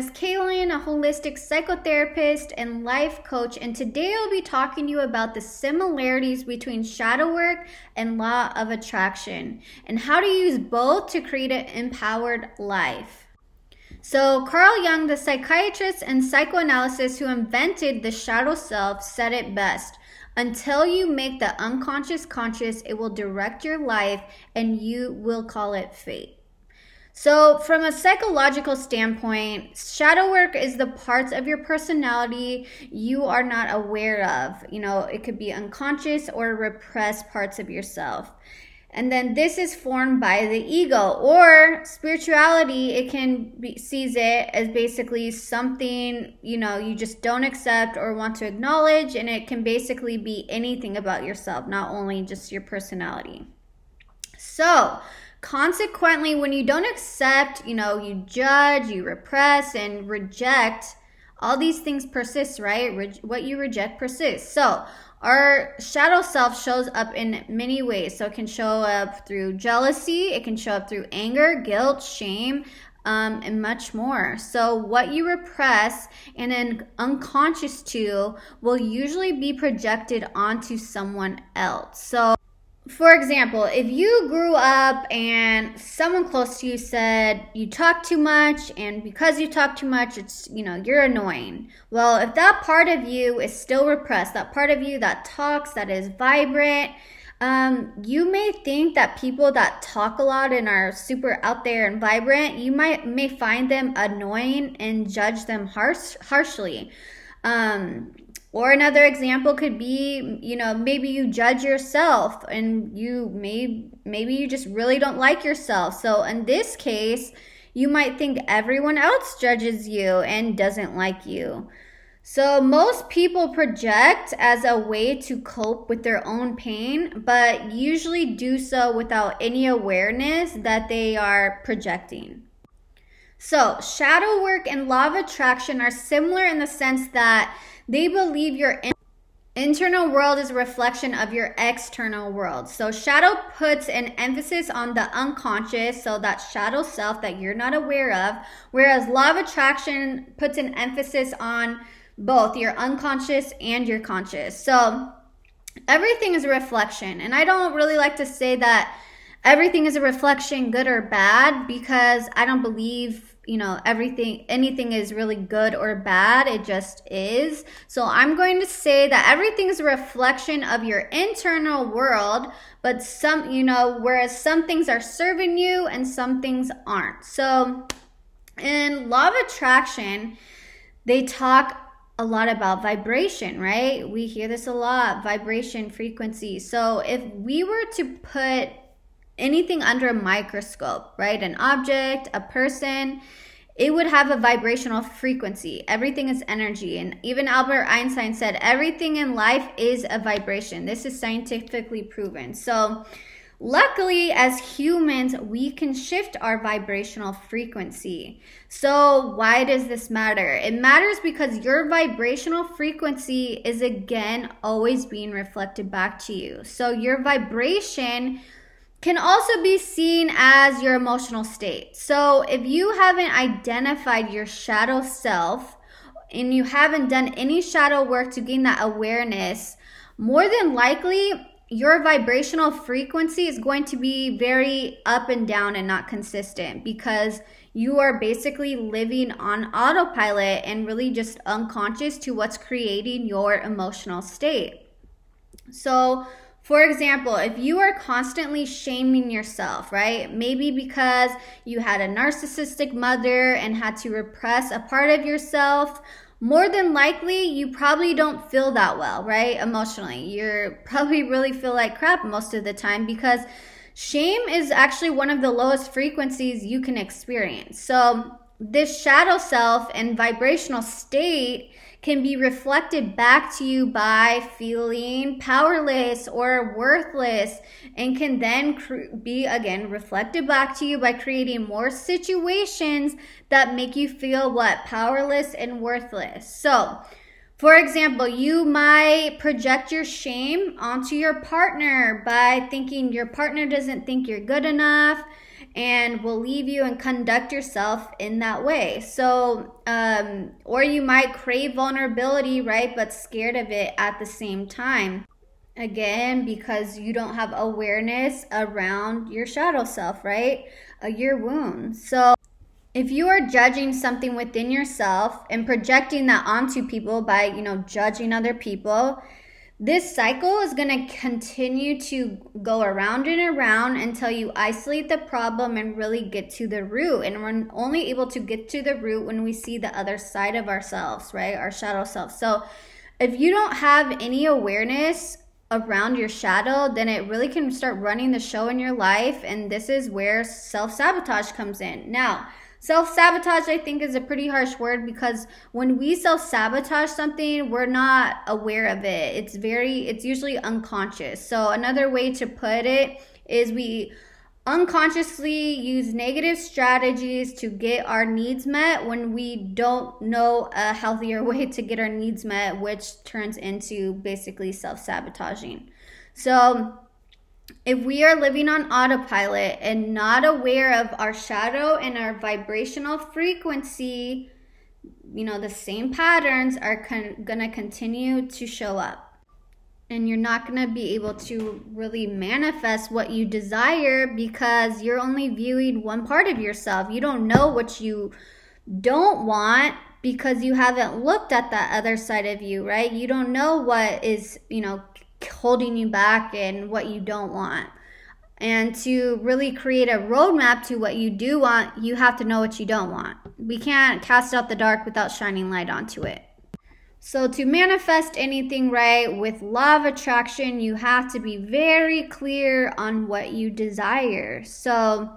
is Kaylin, a holistic psychotherapist and life coach, and today I'll be talking to you about the similarities between shadow work and law of attraction and how to use both to create an empowered life. So, Carl Jung, the psychiatrist and psychoanalyst who invented the shadow self, said it best. Until you make the unconscious conscious, it will direct your life and you will call it fate. So, from a psychological standpoint, shadow work is the parts of your personality you are not aware of. You know, it could be unconscious or repressed parts of yourself. And then this is formed by the ego or spirituality. It can be, sees it as basically something, you know, you just don't accept or want to acknowledge. And it can basically be anything about yourself, not only just your personality. So, consequently, when you don't accept, you know, you judge, you repress, and reject, all these things persist, right? Re- what you reject persists. So, our shadow self shows up in many ways. So it can show up through jealousy, it can show up through anger, guilt, shame, um, and much more. So, what you repress and then unconscious to will usually be projected onto someone else. So, for example, if you grew up and someone close to you said you talk too much, and because you talk too much, it's, you know, you're annoying. Well, if that part of you is still repressed, that part of you that talks, that is vibrant, um, you may think that people that talk a lot and are super out there and vibrant, you might may find them annoying and judge them harsh, harshly. Um, or another example could be, you know, maybe you judge yourself and you may maybe you just really don't like yourself. So in this case, you might think everyone else judges you and doesn't like you. So most people project as a way to cope with their own pain, but usually do so without any awareness that they are projecting. So, shadow work and law of attraction are similar in the sense that they believe your in- internal world is a reflection of your external world. So, shadow puts an emphasis on the unconscious, so that shadow self that you're not aware of, whereas law of attraction puts an emphasis on both your unconscious and your conscious. So, everything is a reflection. And I don't really like to say that everything is a reflection, good or bad, because I don't believe you know everything anything is really good or bad it just is so i'm going to say that everything is a reflection of your internal world but some you know whereas some things are serving you and some things aren't so in law of attraction they talk a lot about vibration, right? We hear this a lot vibration, frequency. So, if we were to put anything under a microscope, right? An object, a person, it would have a vibrational frequency. Everything is energy. And even Albert Einstein said everything in life is a vibration. This is scientifically proven. So, luckily, as humans, we can shift our vibrational frequency. So, why does this matter? It matters because your vibrational frequency is again always being reflected back to you. So, your vibration can also be seen as your emotional state. So, if you haven't identified your shadow self and you haven't done any shadow work to gain that awareness, more than likely your vibrational frequency is going to be very up and down and not consistent because you are basically living on autopilot and really just unconscious to what's creating your emotional state. So, for example, if you are constantly shaming yourself, right? Maybe because you had a narcissistic mother and had to repress a part of yourself, more than likely you probably don't feel that well, right? Emotionally. You're probably really feel like crap most of the time because shame is actually one of the lowest frequencies you can experience. So, this shadow self and vibrational state can be reflected back to you by feeling powerless or worthless and can then cr- be again reflected back to you by creating more situations that make you feel what powerless and worthless. So, for example, you might project your shame onto your partner by thinking your partner doesn't think you're good enough and will leave you and conduct yourself in that way. So, um, or you might crave vulnerability, right? But scared of it at the same time. Again, because you don't have awareness around your shadow self, right? Uh, your wound. So, if you are judging something within yourself and projecting that onto people by, you know, judging other people, this cycle is going to continue to go around and around until you isolate the problem and really get to the root. And we're only able to get to the root when we see the other side of ourselves, right? Our shadow self. So if you don't have any awareness around your shadow, then it really can start running the show in your life. And this is where self sabotage comes in. Now, Self sabotage, I think, is a pretty harsh word because when we self sabotage something, we're not aware of it. It's very, it's usually unconscious. So, another way to put it is we unconsciously use negative strategies to get our needs met when we don't know a healthier way to get our needs met, which turns into basically self sabotaging. So, if we are living on autopilot and not aware of our shadow and our vibrational frequency, you know, the same patterns are con- going to continue to show up. And you're not going to be able to really manifest what you desire because you're only viewing one part of yourself. You don't know what you don't want because you haven't looked at that other side of you, right? You don't know what is, you know, holding you back and what you don't want. And to really create a roadmap to what you do want, you have to know what you don't want. We can't cast out the dark without shining light onto it. So, to manifest anything right with law of attraction, you have to be very clear on what you desire. So,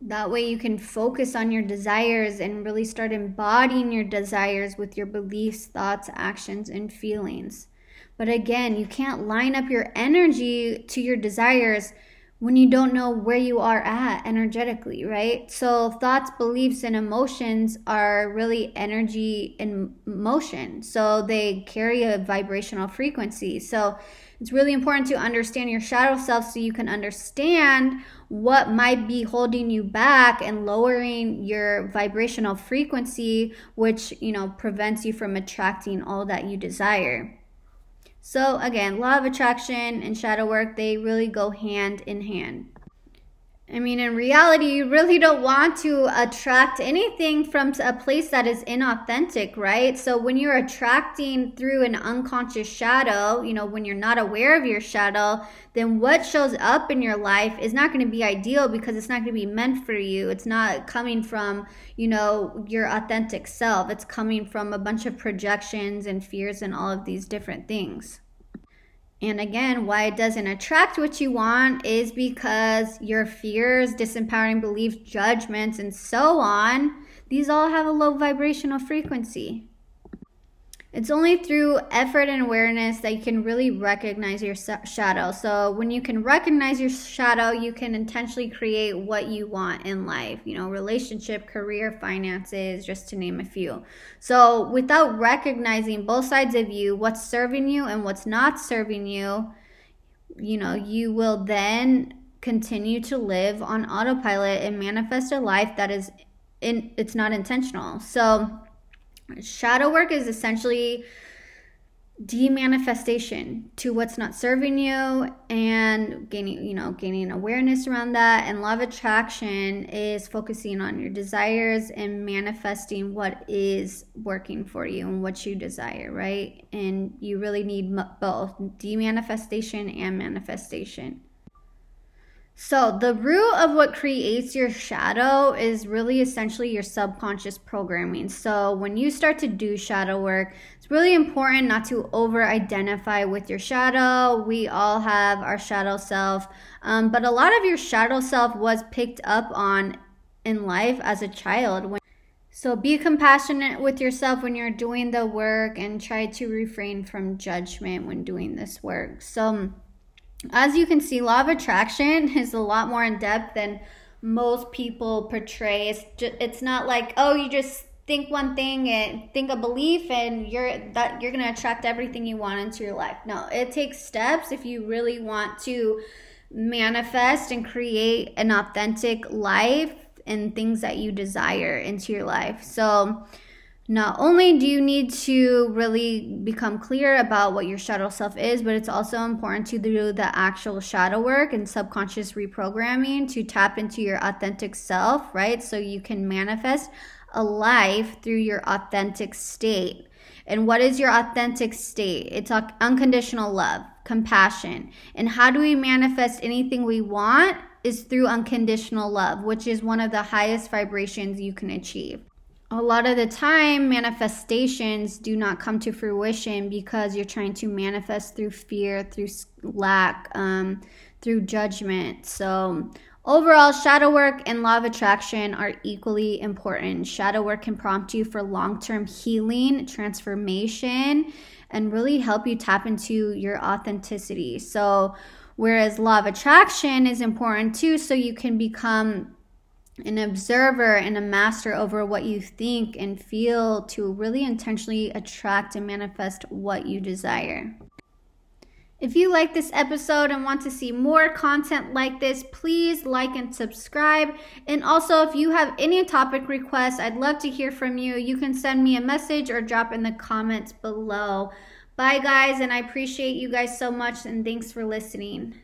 that way you can focus on your desires and really start embodying your desires with your beliefs, thoughts, actions, and feelings. But again, you can't line up your energy to your desires when you don't know where you are at energetically, right? So, thoughts, beliefs, and emotions are really energy in motion. So, they carry a vibrational frequency. So, it's really important to understand your shadow self so you can understand what might be holding you back and lowering your vibrational frequency, which, you know, prevents you from attracting all that you desire. So again, law of attraction and shadow work, they really go hand in hand. I mean, in reality, you really don't want to attract anything from a place that is inauthentic, right? So when you're attracting through an unconscious shadow, you know, when you're not aware of your shadow, then what shows up in your life is not going to be ideal because it's not going to be meant for you. It's not coming from, you know, your authentic self. It's coming from a bunch of projections and fears and all of these different things. And again, why it doesn't attract what you want is because your fears, disempowering beliefs, judgments, and so on, these all have a low vibrational frequency. It's only through effort and awareness that you can really recognize your shadow. So, when you can recognize your shadow, you can intentionally create what you want in life, you know, relationship, career, finances, just to name a few. So, without recognizing both sides of you, what's serving you and what's not serving you, you know, you will then continue to live on autopilot and manifest a life that is in it's not intentional. So, Shadow work is essentially demanifestation to what's not serving you and gaining you know gaining awareness around that. And law of attraction is focusing on your desires and manifesting what is working for you and what you desire right? And you really need both demanifestation and manifestation so, the root of what creates your shadow is really essentially your subconscious programming. So, when you start to do shadow work, it's really important not to over identify with your shadow. We all have our shadow self, um, but a lot of your shadow self was picked up on in life as a child. When so be compassionate with yourself when you're doing the work and try to refrain from judgment when doing this work. So, as you can see, law of attraction is a lot more in depth than most people portray. It's, just, it's not like, oh, you just think one thing and think a belief and you're that you're going to attract everything you want into your life. No, it takes steps if you really want to manifest and create an authentic life and things that you desire into your life. So, not only do you need to really become clear about what your shadow self is, but it's also important to do the actual shadow work and subconscious reprogramming to tap into your authentic self, right? So you can manifest a life through your authentic state. And what is your authentic state? It's unconditional love, compassion. And how do we manifest anything we want? Is through unconditional love, which is one of the highest vibrations you can achieve a lot of the time manifestations do not come to fruition because you're trying to manifest through fear through lack um, through judgment. So overall shadow work and law of attraction are equally important. Shadow work can prompt you for long-term healing transformation and really help you tap into your authenticity. So whereas law of attraction is important too so you can become an observer and a master over what you think and feel to really intentionally attract and manifest what you desire. If you like this episode and want to see more content like this, please like and subscribe. And also, if you have any topic requests, I'd love to hear from you. You can send me a message or drop in the comments below. Bye, guys, and I appreciate you guys so much, and thanks for listening.